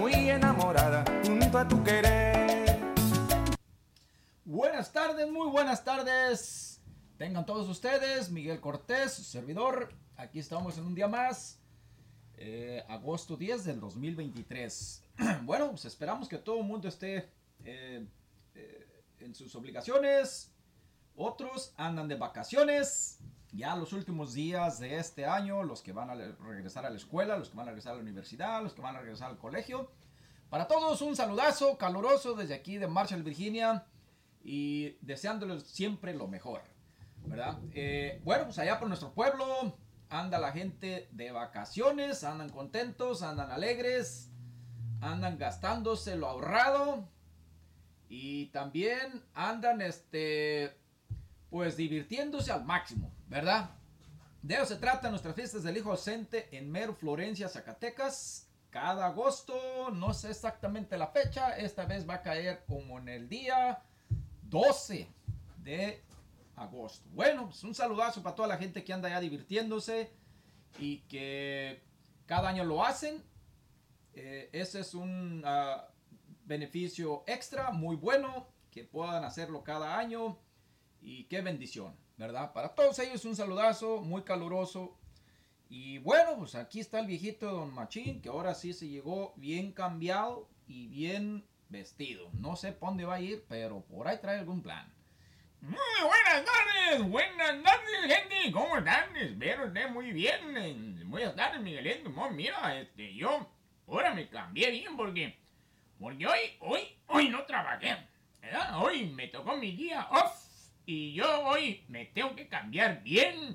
Muy enamorada, junto a tu querer. Buenas tardes, muy buenas tardes. Tengan todos ustedes, Miguel Cortés, su servidor. Aquí estamos en un día más, eh, agosto 10 del 2023. bueno, pues esperamos que todo el mundo esté eh, eh, en sus obligaciones. Otros andan de vacaciones. Ya los últimos días de este año, los que van a regresar a la escuela, los que van a regresar a la universidad, los que van a regresar al colegio. Para todos un saludazo caluroso desde aquí de Marshall, Virginia. Y deseándoles siempre lo mejor. ¿Verdad? Eh, bueno, pues allá por nuestro pueblo anda la gente de vacaciones, andan contentos, andan alegres, andan gastándose lo ahorrado y también andan este pues divirtiéndose al máximo, ¿verdad? De eso se trata nuestras fiestas del hijo ausente en Mero, Florencia, Zacatecas. Cada agosto, no sé exactamente la fecha, esta vez va a caer como en el día 12 de agosto. Bueno, pues un saludazo para toda la gente que anda ya divirtiéndose y que cada año lo hacen. Eh, ese es un uh, beneficio extra muy bueno que puedan hacerlo cada año y qué bendición, ¿verdad? Para todos ellos un saludazo muy caluroso. Y bueno, pues aquí está el viejito Don Machín, que ahora sí se llegó bien cambiado y bien vestido. No sé por dónde va a ir, pero por ahí trae algún plan. Muy buenas tardes, buenas tardes, gente. ¿Cómo están? Espero estén muy bien. Buenas tardes, Miguelito. Oh, mira, este, yo ahora me cambié bien porque, porque hoy, hoy, hoy no trabajé. Hoy me tocó mi día off y yo hoy me tengo que cambiar bien.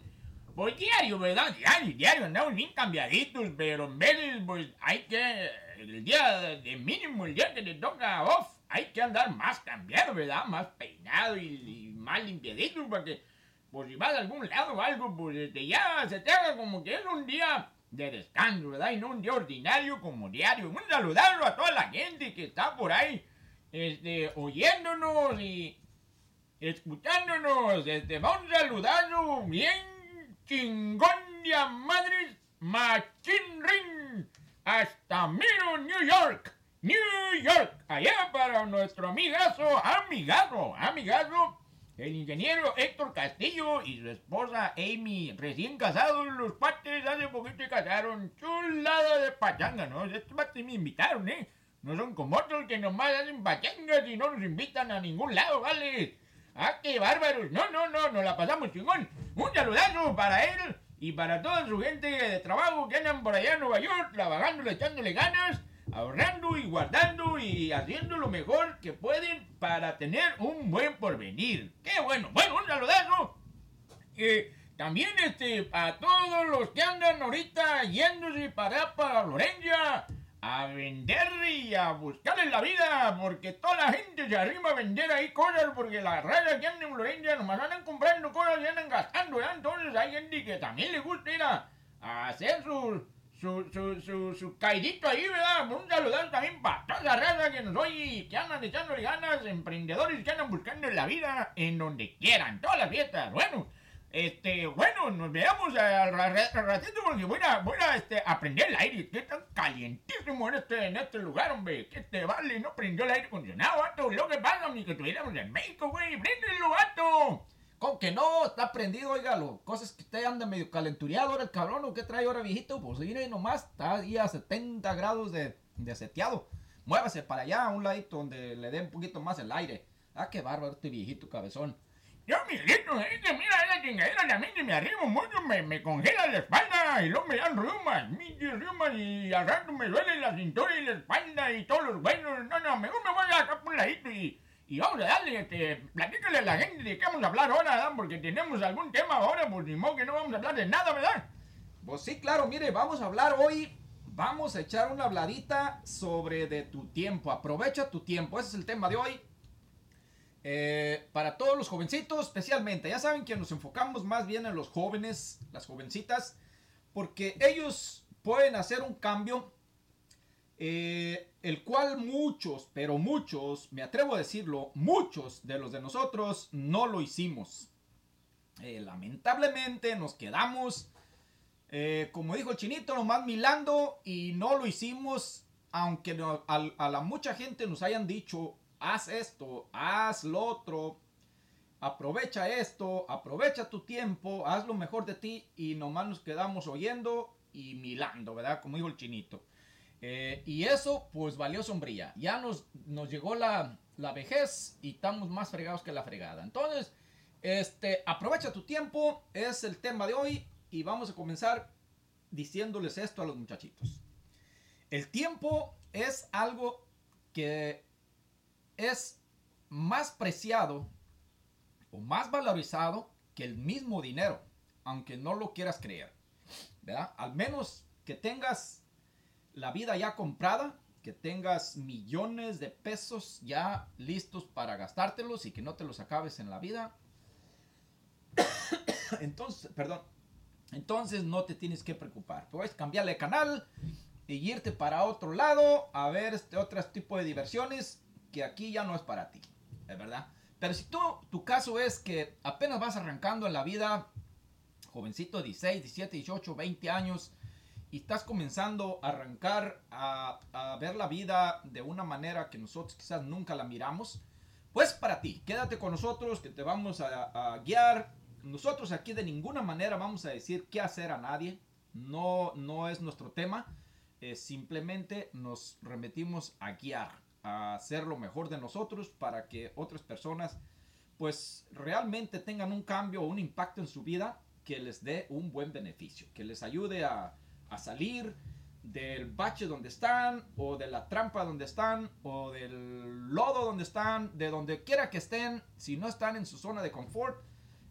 Pues diario, ¿verdad? Diario, diario, andamos bien cambiaditos, pero en vez pues hay que, el día de mínimo, el día que te toca off, hay que andar más cambiado, ¿verdad? Más peinado y, y más limpiadito, porque, pues si vas a algún lado o algo, pues este, ya se te haga como que es un día de descanso, ¿verdad? Y no un día ordinario como diario. Un saludarlo a toda la gente que está por ahí, este, oyéndonos y escuchándonos. Este, vamos a saludarlo bien chingón de madres Machín Ring hasta Miro, New York. New York, allá para nuestro amigazo, amigazo, amigazo, el ingeniero Héctor Castillo y su esposa Amy, recién casados, los pates hace poquito se casaron, chulada de pachanga, ¿no? Estos pates me invitaron, ¿eh? No son como otros que nomás hacen pachangas y no nos invitan a ningún lado, ¿vale? ¡Ah, qué bárbaros! No, no, no, nos la pasamos chingón. Un saludazo para él y para toda su gente de trabajo que andan por allá en Nueva York, trabajando, echándole ganas, ahorrando y guardando y haciendo lo mejor que pueden para tener un buen porvenir. ¡Qué bueno! Bueno, un saludazo. Eh, también este, a todos los que andan ahorita yéndose para para Florencia a vender y a buscarle la vida, porque toda la gente se arrima a vender ahí cosas, porque la raza que anda en Florencia nomás andan comprando cosas y andan gastando, ¿ya? Entonces hay gente que también le gusta ir a, hacer su, su, su, su, su caidito ahí, ¿verdad? Un saludo también para toda la raza que nos oye y que andan echándole ganas, emprendedores que andan buscando la vida en donde quieran, todas las fiestas, bueno. Este, bueno, nos veamos al ratito porque voy a, voy este, aprender el aire. Que tan calientísimo en este, en este lugar, hombre. Que te vale, no prendió el aire acondicionado, vato. Lo que pasa, ni que estuviéramos en México, güey. ¡Préndelo, vato! ¿Cómo que no? Está prendido, oígalo. Cosas que usted anda medio calenturiado ahora el cabrón. ¿O qué trae ahora, viejito? Pues mire nomás, está ahí a 70 grados de, de seteado. Muévase para allá, a un ladito donde le dé un poquito más el aire. Ah, qué bárbaro este viejito cabezón. Yo, Miguelito, que mira, esa chingadera también se me arriba mucho, me, me congela la espalda y luego me dan reumas, mis reumas y al rato me duele la cintura y la espalda y todos los huesos. No, no, mejor me voy a acá por un ladito y, y vamos a darle, este, platícale a la gente de qué vamos a hablar ahora, ¿verdad? Porque tenemos algún tema ahora, pues ni modo que no vamos a hablar de nada, ¿verdad? Pues sí, claro, mire, vamos a hablar hoy, vamos a echar una habladita sobre de tu tiempo. Aprovecha tu tiempo, ese es el tema de hoy. Eh, para todos los jovencitos, especialmente, ya saben que nos enfocamos más bien en los jóvenes, las jovencitas, porque ellos pueden hacer un cambio, eh, el cual muchos, pero muchos, me atrevo a decirlo, muchos de los de nosotros no lo hicimos. Eh, lamentablemente nos quedamos, como dijo el chinito, nomás milando y no lo hicimos, aunque a, la mucha gente nos hayan dicho, haz esto, haz lo otro, aprovecha esto, aprovecha tu tiempo, haz lo mejor de ti y nomás nos quedamos oyendo y milando, ¿verdad? Como dijo el chinito. Eh, y eso pues valió sombrilla. Ya nos, nos llegó la, la vejez y estamos más fregados que la fregada. Entonces, este, aprovecha tu tiempo, es el tema de hoy y vamos a comenzar diciéndoles esto a los muchachitos. El tiempo es algo que es más preciado o más valorizado que el mismo dinero, aunque no lo quieras creer. ¿Verdad? Al menos que tengas la vida ya comprada, que tengas millones de pesos ya listos para gastártelos y que no te los acabes en la vida. Entonces, perdón. Entonces no te tienes que preocupar. Puedes cambiarle de canal y irte para otro lado a ver este otro tipo de diversiones que aquí ya no es para ti. Es verdad. Pero si tú, tu caso es que apenas vas arrancando en la vida, jovencito de 16, 17, 18, 20 años, y estás comenzando a arrancar a, a ver la vida de una manera que nosotros quizás nunca la miramos, pues para ti, quédate con nosotros que te vamos a, guiar. Nosotros aquí de ninguna manera vamos a decir qué hacer a nadie, no, no es nuestro tema, eh, simplemente nos remitimos a guiar, a hacer lo mejor de nosotros para que otras personas pues realmente tengan un cambio o un impacto en su vida que les dé un buen beneficio, que les ayude a, a salir del bache donde están, o de la trampa donde están, o del lodo donde están, de donde quiera que estén, si no están en su zona de confort,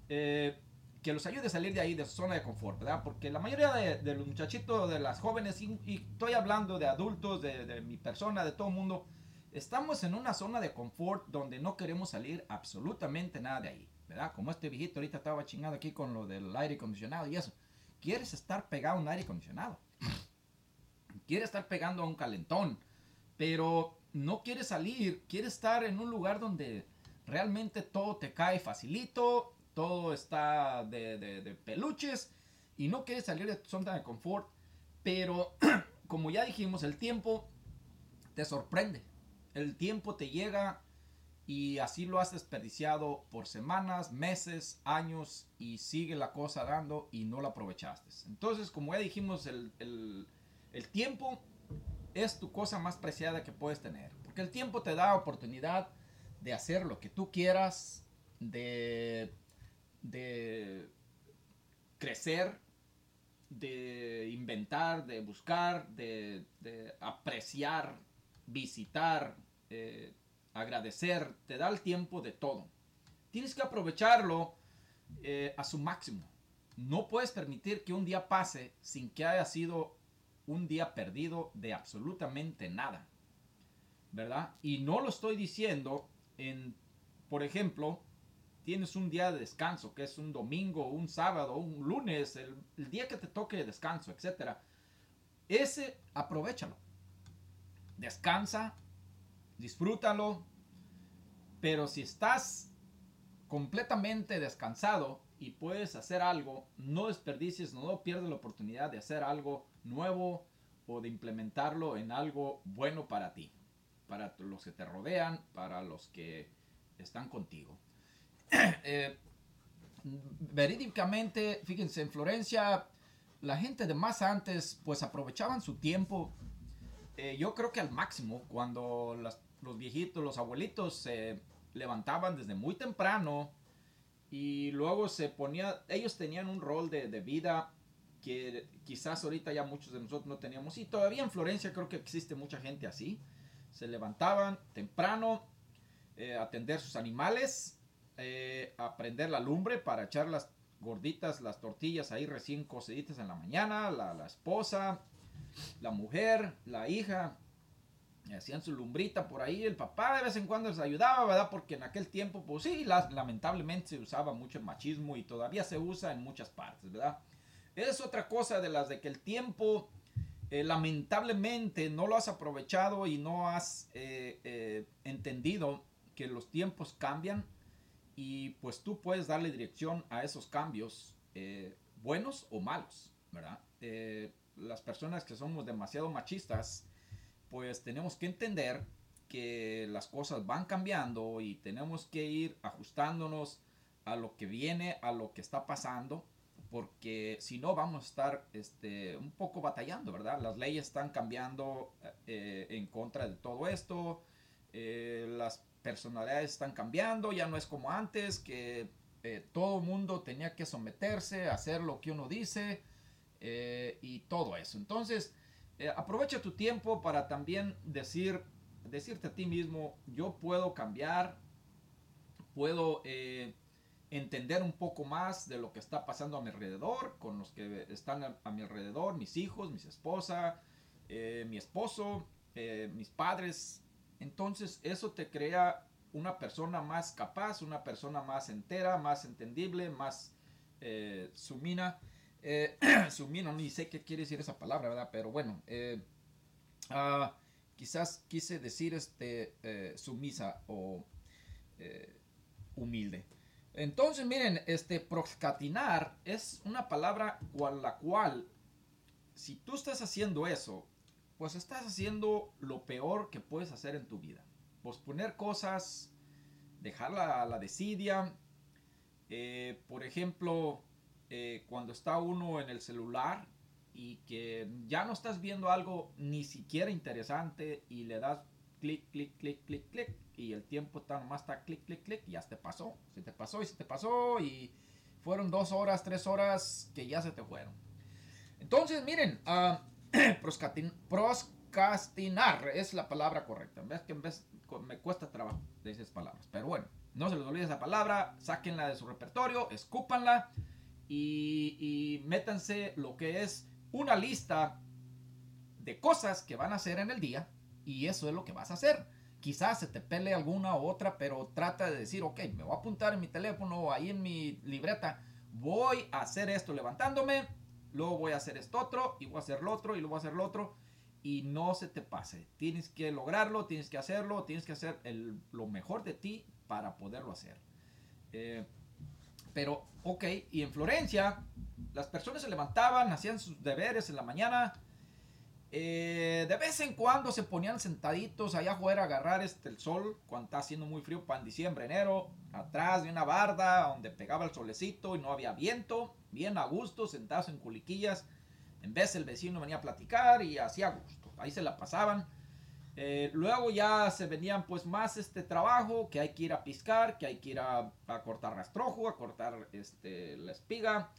eh, que los ayude a salir de ahí, de su zona de confort, ¿verdad? Porque la mayoría de, de los muchachitos, de las jóvenes, y, y estoy hablando de adultos, de, de mi persona, de todo el mundo, estamos en una zona de confort donde no queremos salir absolutamente nada de ahí, ¿verdad? Como este viejito ahorita estaba chingado aquí con lo del aire acondicionado y eso. Quieres estar pegado a un aire acondicionado. Quieres estar pegando a un calentón. Pero no quieres salir. Quieres estar en un lugar donde realmente todo te cae facilito. Todo está de, de- de peluches. Y no quieres salir de tu zona de confort. Pero como ya dijimos, el tiempo te sorprende. El tiempo te llega y así lo has desperdiciado por semanas, meses, años y sigue la cosa dando y no la aprovechaste. Entonces, como ya dijimos, el, el- el tiempo es tu cosa más preciada que puedes tener. Porque el tiempo te da oportunidad de hacer lo que tú quieras, de, de crecer, de inventar, de buscar, de, de apreciar, visitar, eh, agradecer, te da el tiempo de todo. Tienes que aprovecharlo eh, a su máximo. No puedes permitir que un día pase sin que haya sido un día perdido de absolutamente nada. ¿Verdad? Y no lo estoy diciendo en, por ejemplo, tienes un día de descanso, que es un domingo, un sábado, un lunes, el, día que te toque de descanso, etc. Ese, aprovechalo. Descansa, disfrútalo, pero si estás completamente descansado y puedes hacer algo, no desperdicies, no pierdas la oportunidad de hacer algo nuevo o de implementarlo en algo bueno para ti, para los que te rodean, para los que están contigo. Eh, verídicamente, fíjense, en Florencia, la gente de más antes, pues aprovechaban su tiempo, eh, yo creo que al máximo, cuando los viejitos, los abuelitos se levantaban desde muy temprano y luego se ponía, ellos tenían un rol de, de vida que quizás ahorita ya muchos de nosotros no teníamos y todavía en Florencia creo que existe mucha gente así. Se levantaban temprano, eh, atender sus animales, eh, a prender la lumbre para echar las gorditas, las tortillas ahí recién cociditas en la mañana, la, la esposa, la mujer, la hija, hacían su lumbrita por ahí, el papá de vez en cuando les ayudaba, ¿verdad? Porque en aquel tiempo, pues sí, la- lamentablemente se usaba mucho machismo y todavía se usa en muchas partes, ¿verdad? Es otra cosa de las de que el tiempo, eh, lamentablemente, no lo has aprovechado y no has eh, eh, entendido que los tiempos cambian y pues tú puedes darle dirección a esos cambios, buenos o malos, ¿verdad? Las personas que somos demasiado machistas, pues tenemos que entender que las cosas van cambiando y tenemos que ir ajustándonos a lo que viene, a lo que está pasando, porque si no vamos a estar este, un poco batallando, ¿verdad? Las leyes están cambiando eh, en contra de todo esto, eh, las personalidades están cambiando, ya no es como antes, que eh, todo mundo tenía que someterse, hacer lo que uno dice y todo eso. Entonces, aprovecha tu tiempo para también decir, decirte a ti mismo, yo puedo cambiar, puedo entender un poco más de lo que está pasando a mi alrededor, con los que están a, mi alrededor, mis hijos, mi esposa, eh, mi esposo, eh, mis padres. Entonces eso te crea una persona más capaz, una persona más entera, más entendible, más eh, sumina, ni sé qué quiere decir esa palabra, ¿verdad? Pero bueno, ah, quizás quise decir este, sumisa o humilde. Entonces, miren, este proscatinar es una palabra con la cual, si tú estás haciendo eso, pues estás haciendo lo peor que puedes hacer en tu vida. Posponer cosas, dejar la, la desidia. Eh, por ejemplo, eh, cuando está uno en el celular y que ya no estás viendo algo ni siquiera interesante y le das clic, clic, clic, clic, clic y el tiempo está nomás está clic, clic, clic y ya te pasó. Se te pasó y se te pasó y fueron dos horas, tres horas que ya se te fueron. Entonces, miren, uh, proscastinar es la palabra correcta. Ves que en vez me cuesta trabajo de esas palabras. Pero bueno, no se les olvide esa palabra, sáquenla de su repertorio, escúpanla y, métanse lo que es una lista de cosas que van a hacer en el día y eso es lo que vas a hacer quizás se te pele alguna u otra, pero trata de decir, ok, me voy a apuntar en mi teléfono, ahí en mi libreta, voy a hacer esto levantándome, luego voy a hacer esto otro, y voy a hacer lo otro, y luego voy a hacer lo otro, y no se te pase. Tienes que lograrlo, tienes que hacerlo, tienes que hacer lo mejor de ti para poderlo hacer. Eh, pero, ok, y en Florencia, las personas se levantaban, hacían sus deberes en la mañana, eh, de vez en cuando se ponían sentaditos allá afuera a agarrar este, el sol cuando está haciendo muy frío para diciembre, enero, atrás de una barda donde pegaba el solecito y no había viento, bien a gusto, sentados en culiquillas. En vez el vecino venía a platicar y hacía gusto, ahí se la pasaban. Eh, luego ya se venían pues más este trabajo que hay que ir a piscar, que hay que ir a, cortar rastrojo, a cortar este, la espiga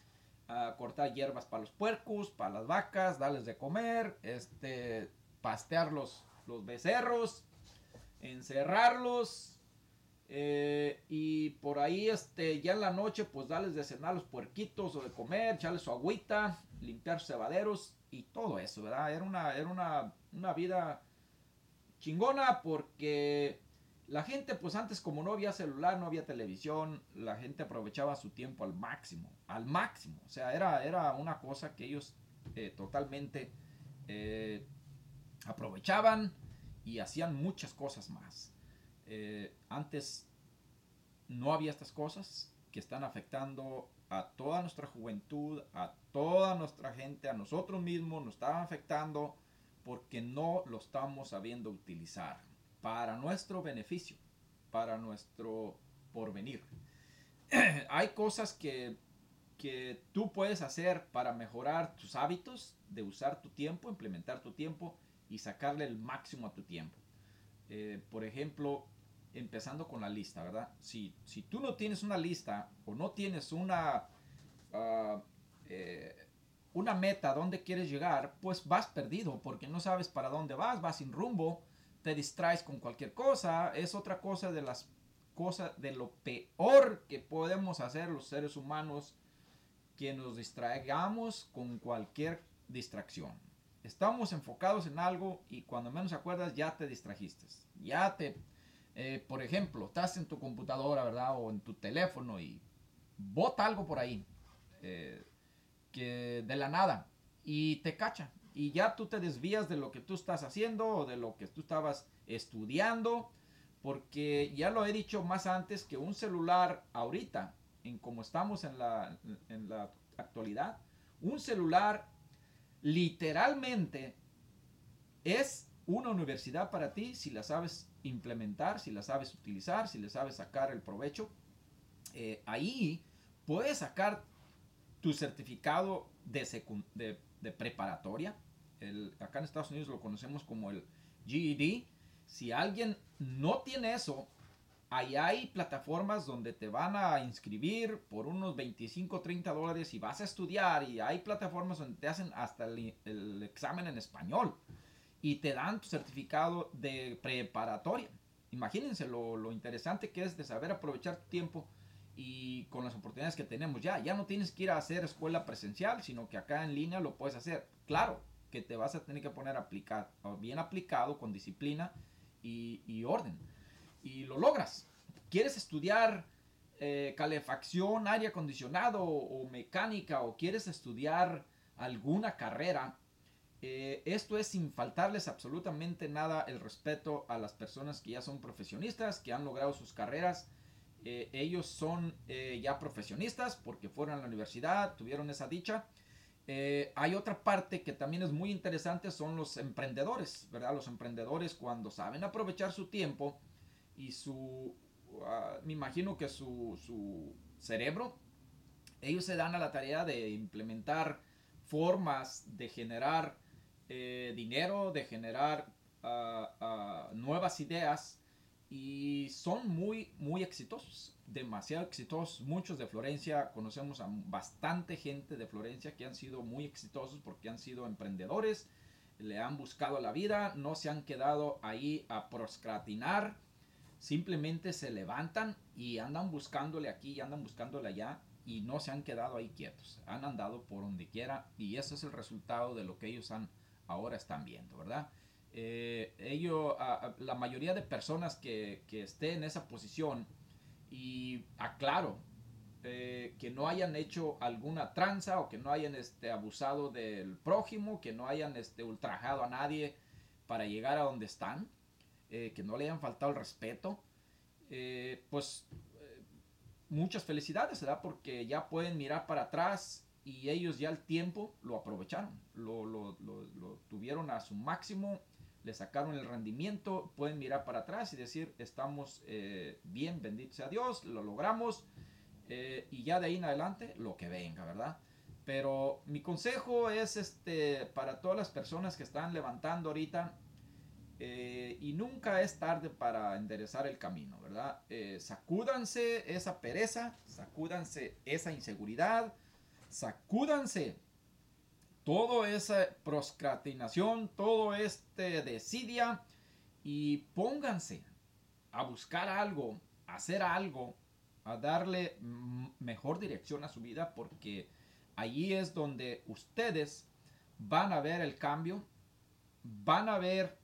a cortar hierbas para los puercos, para las vacas, darles de comer, este, pastear los, los becerros, encerrarlos. Eh, y por ahí, este, ya en la noche, pues darles de cenar los puerquitos o de comer, echarles su agüita, limpiar cebaderos y todo eso, ¿verdad? Era una, era una, una vida chingona porque la gente, pues antes como no había celular, no había televisión, la gente aprovechaba su tiempo al máximo, al máximo. O sea, era, era una cosa que ellos eh, totalmente eh, aprovechaban y hacían muchas cosas más. Eh, antes no había estas cosas que están afectando a toda nuestra juventud, a toda nuestra gente, a nosotros mismos, nos estaban afectando porque no lo estamos sabiendo utilizar para nuestro beneficio, para nuestro porvenir. Hay cosas que, que tú puedes hacer para mejorar tus hábitos de usar tu tiempo, implementar tu tiempo y sacarle el máximo a tu tiempo. Eh, por ejemplo, empezando con la lista, ¿verdad? Si, si tú no tienes una lista o no tienes una, ah, eh, una meta donde quieres llegar, pues vas perdido porque no sabes para dónde vas, vas sin rumbo te distraes con cualquier cosa, es otra cosa de las cosas, de lo peor que podemos hacer los seres humanos, que nos distraigamos con cualquier distracción. Estamos enfocados en algo y cuando menos acuerdas ya te distrajiste. Ya te, eh, por ejemplo, estás en tu computadora, ¿verdad? O en tu teléfono y bota algo por ahí. Eh, de la nada y te cacha y ya tú te desvías de lo que tú estás haciendo o de lo que tú estabas estudiando Porque ya lo he dicho más antes que un celular ahorita, en como estamos en la, en la actualidad, un celular literalmente es una universidad para ti si la sabes implementar, si la sabes utilizar, si le sabes sacar el provecho. Eh, ahí puedes sacar tu certificado de, preparatoria. El, acá en Estados Unidos lo conocemos como el GED. Si alguien no tiene eso, ahí hay plataformas donde te van a inscribir por unos 25, 30 dólares y vas a estudiar. Y hay plataformas donde te hacen hasta el examen en español y te dan tu certificado de preparatoria. Imagínense lo, lo, interesante que es de saber aprovechar tu tiempo y con las oportunidades que tenemos ya. Ya no tienes que ir a hacer escuela presencial, sino que acá en línea lo puedes hacer. Claro que te vas a tener que poner aplicar, bien aplicado, con disciplina y, orden. Y lo logras. ¿Quieres estudiar eh, calefacción, aire acondicionado o mecánica o quieres estudiar alguna carrera? Eh, esto es sin faltarles absolutamente nada el respeto a las personas que ya son profesionistas, que han logrado sus carreras. Eh, ellos son eh, ya profesionistas porque fueron a la universidad, tuvieron esa dicha. hay otra parte que también es muy interesante, son los emprendedores, ¿verdad? Los emprendedores cuando saben aprovechar su tiempo y su, ah, me imagino que su, su cerebro, ellos se dan a la tarea de implementar formas de generar eh, dinero, de generar ah, ah, nuevas ideas y son muy, muy exitosos, demasiado exitosos. Muchos de Florencia, conocemos a bastante gente de Florencia que han sido muy exitosos porque han sido emprendedores, le han buscado la vida, no se han quedado ahí a proscratinar, simplemente se levantan y andan buscándole aquí y andan buscándole allá y no se han quedado ahí quietos, han andado por donde quiera y ese es el resultado de lo que ellos han ahora están viendo, ¿verdad? Eh, ello, la mayoría de personas que, que estén en esa posición, y aclaro, eh, que no hayan hecho alguna tranza o que no hayan este, abusado del prójimo, que no hayan este, ultrajado a nadie para llegar a donde están, eh, que no le hayan faltado el respeto, pues muchas felicidades, ¿verdad? Porque ya pueden mirar para atrás y ellos ya el tiempo lo aprovecharon, lo, lo, lo, tuvieron a su máximo, le sacaron el rendimiento, pueden mirar para atrás y decir, estamos eh, bien, bendito sea Dios, lo logramos, eh, y ya de ahí en adelante lo que venga, ¿verdad? Pero mi consejo es este, para todas las personas que están levantando ahorita, eh, y nunca es tarde para enderezar el camino, ¿verdad? sacúdanse esa pereza, sacúdanse esa inseguridad, sacúdanse toda esa procrastinación, todo este desidia y pónganse a buscar algo, a hacer algo, a darle mejor dirección a su vida porque allí es donde ustedes van a ver el cambio, van a ver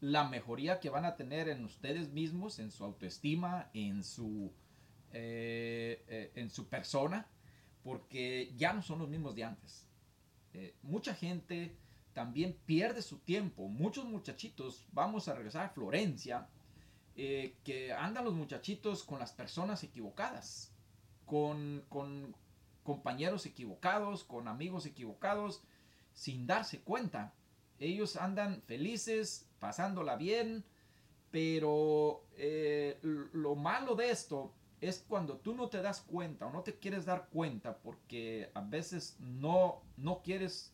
la mejoría que van a tener en ustedes mismos, en su autoestima, en su, eh, eh, en su persona porque ya no son los mismos de antes. Eh, mucha gente también pierde su tiempo. Muchos muchachitos, vamos a regresar a Florencia, eh, que andan los muchachitos con las personas equivocadas, con, compañeros equivocados, con amigos equivocados, sin darse cuenta. Ellos andan felices, pasándola bien, pero eh, lo malo de esto es cuando tú no te das cuenta o no te quieres dar cuenta porque a veces no, no quieres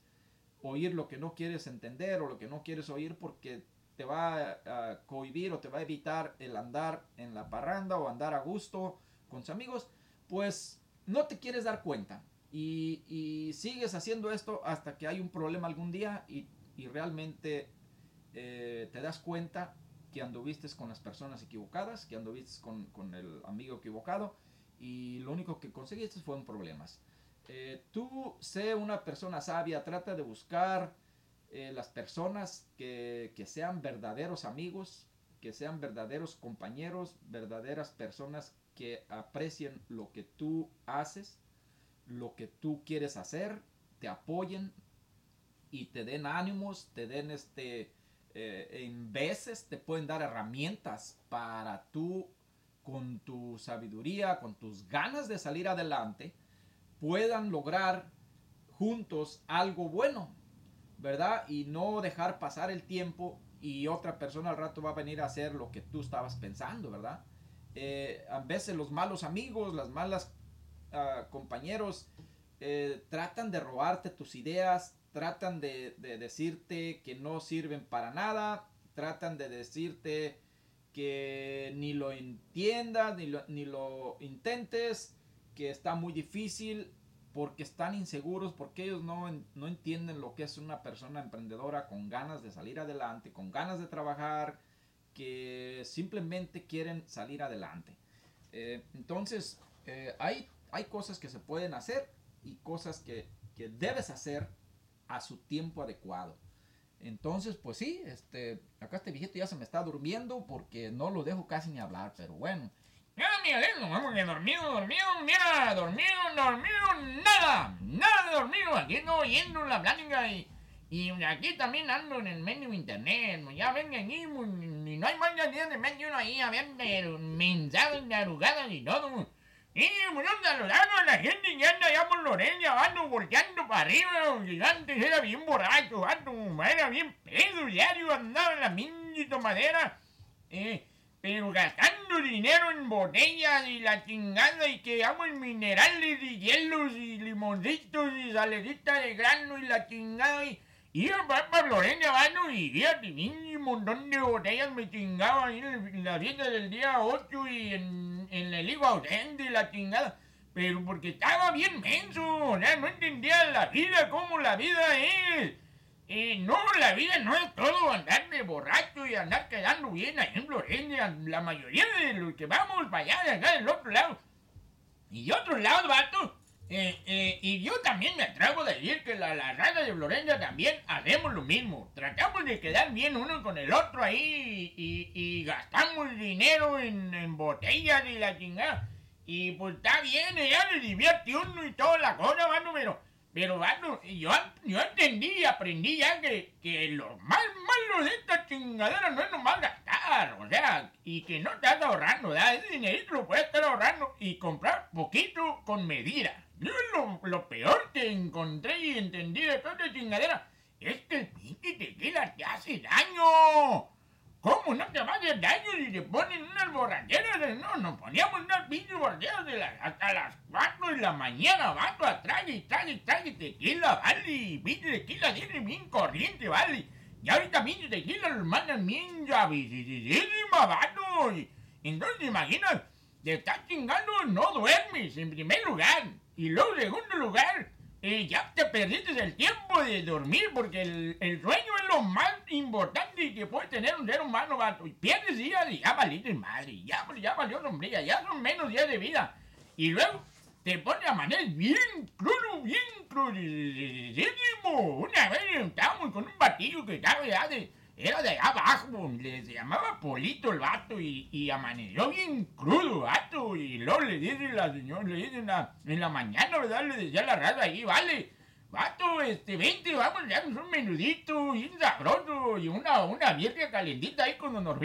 oír lo que no quieres entender o lo que no quieres oír porque te va a, cohibir o te va a evitar el andar en la parranda o andar a gusto con tus amigos, pues no te quieres dar cuenta y, sigues haciendo esto hasta que hay un problema algún día y, realmente eh, te das cuenta que anduviste con las personas equivocadas, que anduviste con, el amigo equivocado y lo único que conseguiste fueron problemas. Eh, tú sé una persona sabia, trata de buscar eh, las personas que, que, sean verdaderos amigos, que sean verdaderos compañeros, verdaderas personas que aprecien lo que tú haces, lo que tú quieres hacer, te apoyen y te den ánimos, te den este eh, en veces te pueden dar herramientas para tú, con tu sabiduría, con tus ganas de salir adelante, puedan lograr juntos algo bueno, ¿verdad? Y no dejar pasar el tiempo y otra persona al rato va a venir a hacer lo que tú estabas pensando, ¿verdad? Eh, a veces los malos amigos, las malas ah, compañeros eh, tratan de robarte tus ideas, tratan de, decirte que no sirven para nada, tratan de decirte que ni lo entiendas, ni lo, ni lo intentes, que está muy difícil porque están inseguros, porque ellos no, no entienden lo que es una persona emprendedora con ganas de salir adelante, con ganas de trabajar, que simplemente quieren salir adelante. Eh, entonces, eh, hay, hay cosas que se pueden hacer y cosas que, que, debes hacer a su tiempo adecuado. Entonces, pues sí, este, acá este viejito ya se me está durmiendo porque no lo dejo casi ni hablar, pero bueno. Ya, mira, vamos que dormido, dormido, mira, dormido, dormido, nada, nada de dormido. Aquí no oyendo la plática y, y aquí también ando en el menú internet. Ya ven aquí, y no hay más días de medio ahí a ver mensajes de arrugadas y todo. Y bueno, saludando a la gente que anda allá por Loreña, ando volteando para arriba, antes era bien borracho, ando, era bien pedo diario, andaba en la minita madera. Eh, pero gastando dinero en botellas y la chingada y que amo en minerales y hielos y limoncitos y salerita de grano y la chingada y iba para, para Florencia Vano y fíjate, un montón de botellas me chingaba ahí en la fiesta del día 8 y en, en el higo ausente la chingada. Pero porque estaba bien menso, no entendía la vida, cómo la vida es. Y no, la vida no es todo andar de borracho y andar quedando bien ahí en Florencia. La mayoría de los que vamos para allá, de acá del otro lado. Y de otro lado, vato. Eh, eh, y yo también me atrevo a decir que la, la raza de Florencia también hacemos lo mismo. Tratamos de quedar bien uno con el otro ahí y, y, gastamos dinero en, en, botellas y la chingada. Y pues está bien, ya le divierte uno y toda la cosa, mano, pero pero bueno, yo, yo entendí y aprendí ya que, que lo más malo de esta chingadera no es nomás gastar, o sea, y que no estás ahorrando, ¿verdad? Ese dinerito lo puedes estar ahorrando y comprar poquito con medida. Yo lo, lo peor que encontré y entendí de toda esta chingadera es que el pinche tequila te hace daño. ¿Cómo no te va a hacer daño si te ponen unas borracheras? No, nos poníamos unas pinches borracheras de hasta las 4 de la mañana, vato, atrás y trague, trague tequila, vale. Pinche tequila tiene bien corriente, vale. Y ahorita pinche tequila los mandan bien llavísima, vato. Entonces, imaginas, te estás chingando, no duermes, en primer lugar. Y luego, en segundo lugar, y ya te perdiste el tiempo de dormir porque el, el, sueño es lo más importante que puede tener un ser humano, vato. Y pierdes días y ya valiste madre, ya, ya valió sombría, ya son menos días de vida. Y luego te pones a manejar bien crudo, bien crudísimo. Una vez estábamos con un batillo que estaba ya de era de abajo, le llamaba Polito el vato y, y amaneció bien crudo, vato. Y luego le dice la señora, le dice en la, en la mañana, ¿verdad? Le decía la raza ahí, vale, vato, este, vente, vamos, ya un menudito bien sabroso y una, una vieja calentita ahí con don.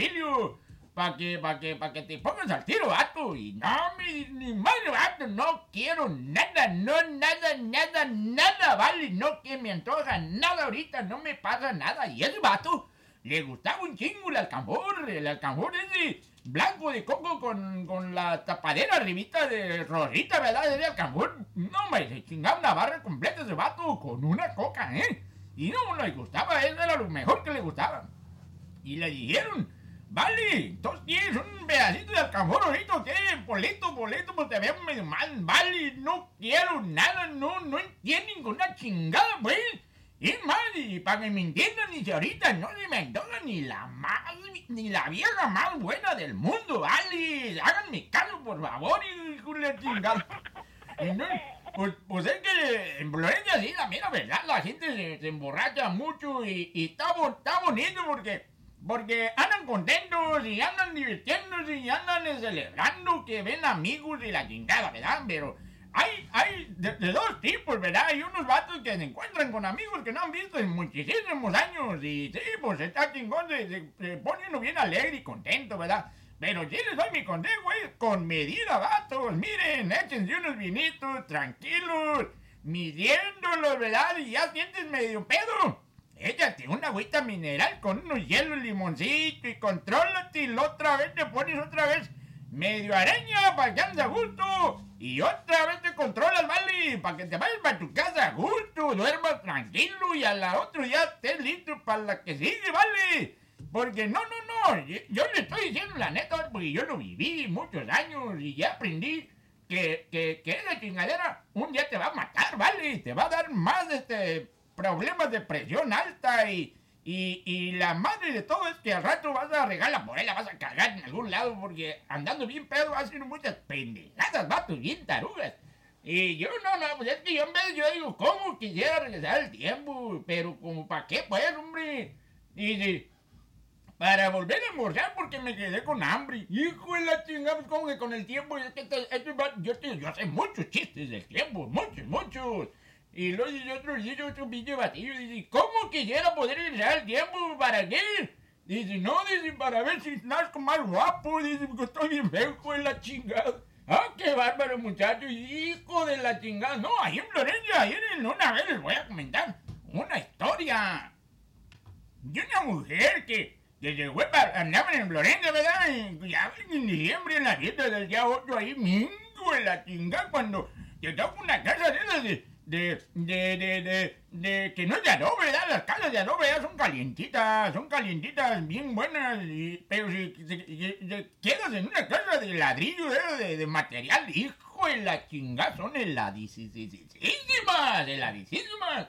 Para que, pa que, pa que te pongas al tiro, vato. Y no, mi, ni madre, vato, no quiero nada, no, nada, nada, nada, vale. No que me antoja nada ahorita, no me pasa nada. Y ese vato le gustaba un chingo el alcambor, el alcambor ese blanco de coco con, con la tapadera arribita de rosita, ¿verdad? Ese alcambor, no me se chingaba una barra completa ese vato con una coca, ¿eh? Y no le gustaba, eso era lo mejor que le gustaba. Y le dijeron, vale, entonces tienes un pedacito de alcambor ahorita, ¿qué? Boleto, boleto, pues te veo medio mal, vale, no quiero nada, no, no entienden con una chingada, pues. Y y para que me entiendan, ni si ahorita no se me antoja ni la más, ni la vieja más buena del mundo, ¿vale? Háganme caso, por favor, hijo de chingada. Pues, pues es que en Florencia sí, la mera verdad, la gente se, se emborracha mucho y, y está, está, bonito porque, porque andan contentos y andan divirtiéndose y andan celebrando que ven amigos y la chingada, ¿verdad? Pero hay, hay de, de dos tipos, ¿verdad? Hay unos vatos que se encuentran con amigos que no han visto en muchísimos años. Y sí, pues está chingón, se, se- se pone uno bien alegre y contento, ¿verdad? Pero sí les doy mi consejo, es con medida, vatos. Miren, échense unos vinitos, tranquilos, midiéndolos, ¿verdad? Y ya sientes medio pedo. Échate una agüita mineral con unos hielos, limoncito y contrólate y la otra vez te pones otra vez medio araña para que andes a gusto. Y otra vez te controlas, ¿vale? Para que te vayas para tu casa a gusto, duermas tranquilo y a la otra ya estés listo para la que sigue, ¿vale? Porque no, no, no, yo le estoy diciendo la neta, porque yo lo viví muchos años y ya aprendí que, que, que esa chingadera un día te va a matar, ¿vale? Te va a dar más este, problemas de presión alta y, y, y la madre de todo es que al rato vas a regalar por ella, vas a cagar en algún lado porque andando bien pedo hacer muchas pendejadas, vatos, bien tarugas. Y yo no, no, pues es que yo en vez yo digo, ¿cómo quisiera regresar el tiempo? Pero como para qué pues, hombre. Y de- para volver a almorzar porque me quedé con hambre. Hijo de la chingada, pues, como que con el tiempo, es que esto- va- yo, te- yo sé muchos chistes del tiempo, muchos, muchos. Y luego dice otro, dice otro pinche batillo, dice, ¿cómo quisiera poder regresar el tiempo? ¿Para qué? Dice, no, dice, para ver si nazco más guapo, dice, porque estoy bien feo, hijo de la chingada. Ah, qué bárbaro, muchacho, hijo de la chingada. No, ahí en Florencia, ayer en una vez les voy a comentar una historia de una mujer que, llegó para, andaban en Florencia, ¿verdad? Y ya en diciembre, en la fiesta del día 8, ahí, mingo en la chingada, cuando llegaba una casa de esas de, de, de, de, de, de- que no es de adobe, ¿verdad? Las casas de adobe ya son calientitas, son calientitas, bien buenas, pero si, quedas en una casa de ladrillo, ¿verdad? de, material, hijo de la chingada, son heladísimas, heladísimas.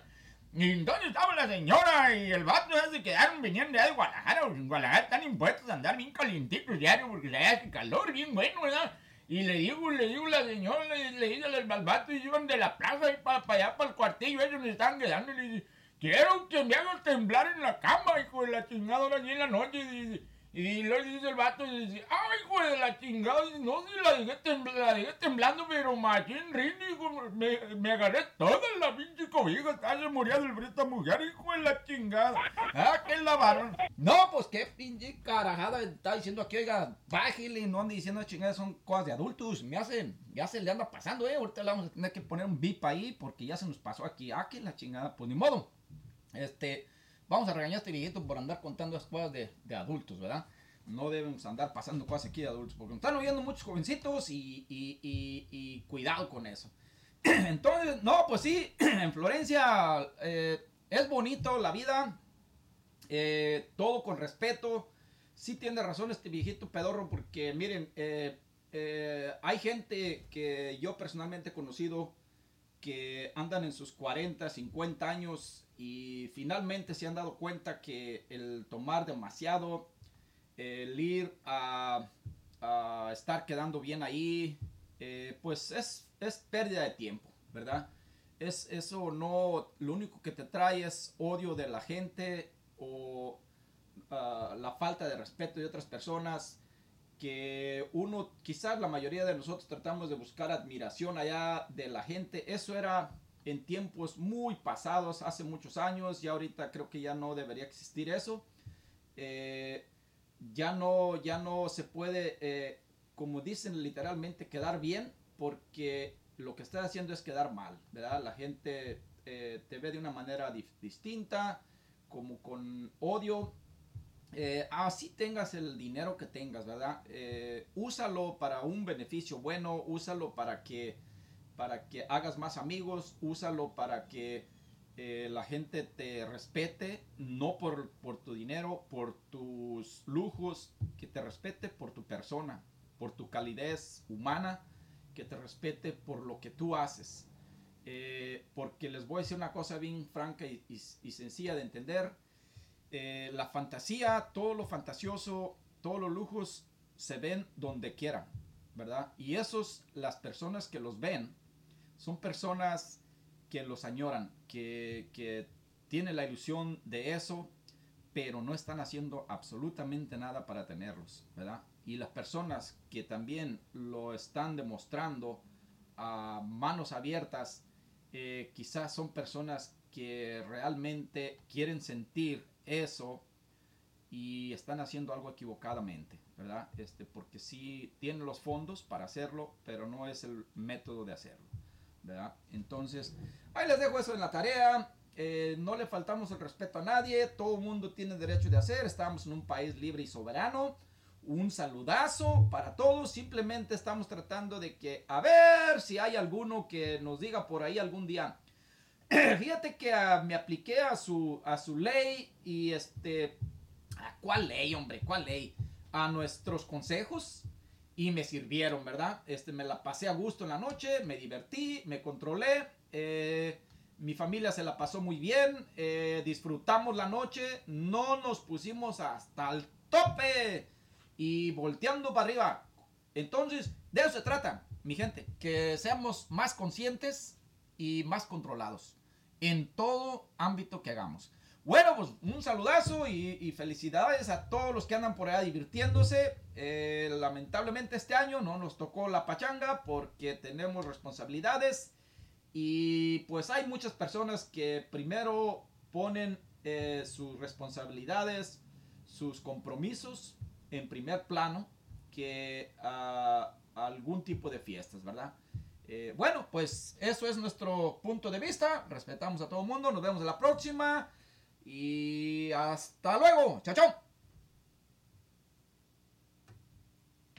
Y entonces estaba la señora y el vato ya se quedaron, venían de Guadalajara, en Guadalajara están impuestos a andar bien calientitos diario porque se hace calor bien bueno, ¿verdad? Y le digo, le digo la señora, le, le digo al al vato, y iban de la plaza y para allá, para el cuartillo, ellos me estaban quedando, y le dice, quiero que me hagan temblar en la cama, hijo de la chingada, ahora en la noche, y dice, y luego dice el vato, y dice, ay, hijo de la chingada, no, si la dejé, tembl- la dejé temblando, pero machín, rin, hijo, me, me agarré toda la pinche cobija, hasta se moría del frío esta mujer, hijo de la chingada. Ah, que lavaron. No, pues qué pinche carajada está diciendo aquí, oiga, bájele, no ande diciendo chingadas, son cosas de adultos. Me hace, ya se le anda pasando, eh. Ahorita le vamos a tener que poner un bip ahí porque ya se nos pasó aquí. Ah, que la chingada, pues ni modo. Este, vamos a regañar a este viejito por andar contando las cosas de, de adultos, ¿verdad? No debemos andar pasando cosas aquí de adultos porque nos están oyendo muchos jovencitos y, y, y, y cuidado con eso. Entonces, no, pues sí, en Florencia eh, es bonito la vida, eh, todo con respeto. Sí tiene razón este viejito pedorro porque miren, eh, eh, hay gente que yo personalmente he conocido que andan en sus 40, 50 años y finalmente se han dado cuenta que el tomar demasiado, el ir a, estar quedando bien ahí, eh, pues es, es pérdida de tiempo, ¿verdad? Es eso no, lo único que te trae es odio de la gente o ah, la falta de respeto de otras personas que uno, quizás la mayoría de nosotros tratamos de buscar admiración allá de la gente. Eso era en tiempos muy pasados, hace muchos años, y ahorita creo que ya no debería existir eso. Eh, ya no, ya no se puede, eh, como dicen literalmente, quedar bien, porque lo que estás haciendo es quedar mal, ¿verdad? La gente eh, te ve de una manera distinta, como con odio, así tengas el dinero que tengas, ¿verdad? Úsalo para un beneficio bueno, úsalo para que, para que hagas más amigos, úsalo para que eh, la gente te respete, no por, por tu dinero, por tus lujos, que te respete por tu persona, por tu calidez humana, que te respete por lo que tú haces. Eh, porque les voy a decir una cosa bien franca y- sencilla de entender eh, la fantasía, todo lo fantasioso, todos los lujos se ven donde quieran, ¿verdad? Y esos, las personas que los ven, son personas que los añoran, que, que tienen la ilusión de eso, pero no están haciendo absolutamente nada para tenerlos, ¿verdad? Y las personas que también lo están demostrando a manos abiertas, eh, quizás son personas que realmente quieren sentir eso y están haciendo algo equivocadamente, ¿verdad? Este, porque sí tienen los fondos para hacerlo, pero no es el método de hacerlo, Entonces, ahí les dejo eso en la tarea. Eh, no le faltamos el respeto a nadie, todo el mundo tiene derecho de hacer, estamos en un país libre y soberano. Un saludazo para todos, simplemente estamos tratando de que, a ver si hay alguno que nos diga por ahí algún día, fíjate que ah, me apliqué a su, a su ley y este, ah, ¿cuál ley, hombre? ¿Cuál ley? A nuestros consejos y me sirvieron, ¿verdad? Este, me la pasé a gusto en la noche, me divertí, me controlé, eh, mi familia se la pasó muy bien, eh, disfrutamos la noche, no nos pusimos hasta el tope y volteando para arriba. Entonces, de eso se trata, mi gente, que seamos más conscientes y más controlados en todo ámbito que hagamos. Bueno, pues un saludazo y, felicidades a todos los que andan por allá divirtiéndose. Eh, lamentablemente este año no nos tocó la pachanga porque tenemos responsabilidades y pues hay muchas personas que primero ponen eh, sus responsabilidades, sus compromisos en primer plano que a algún tipo de fiestas, ¿verdad? Eh, bueno, pues eso es nuestro punto de vista. Respetamos a todo el mundo. Nos vemos en la próxima. Y hasta luego. Chao.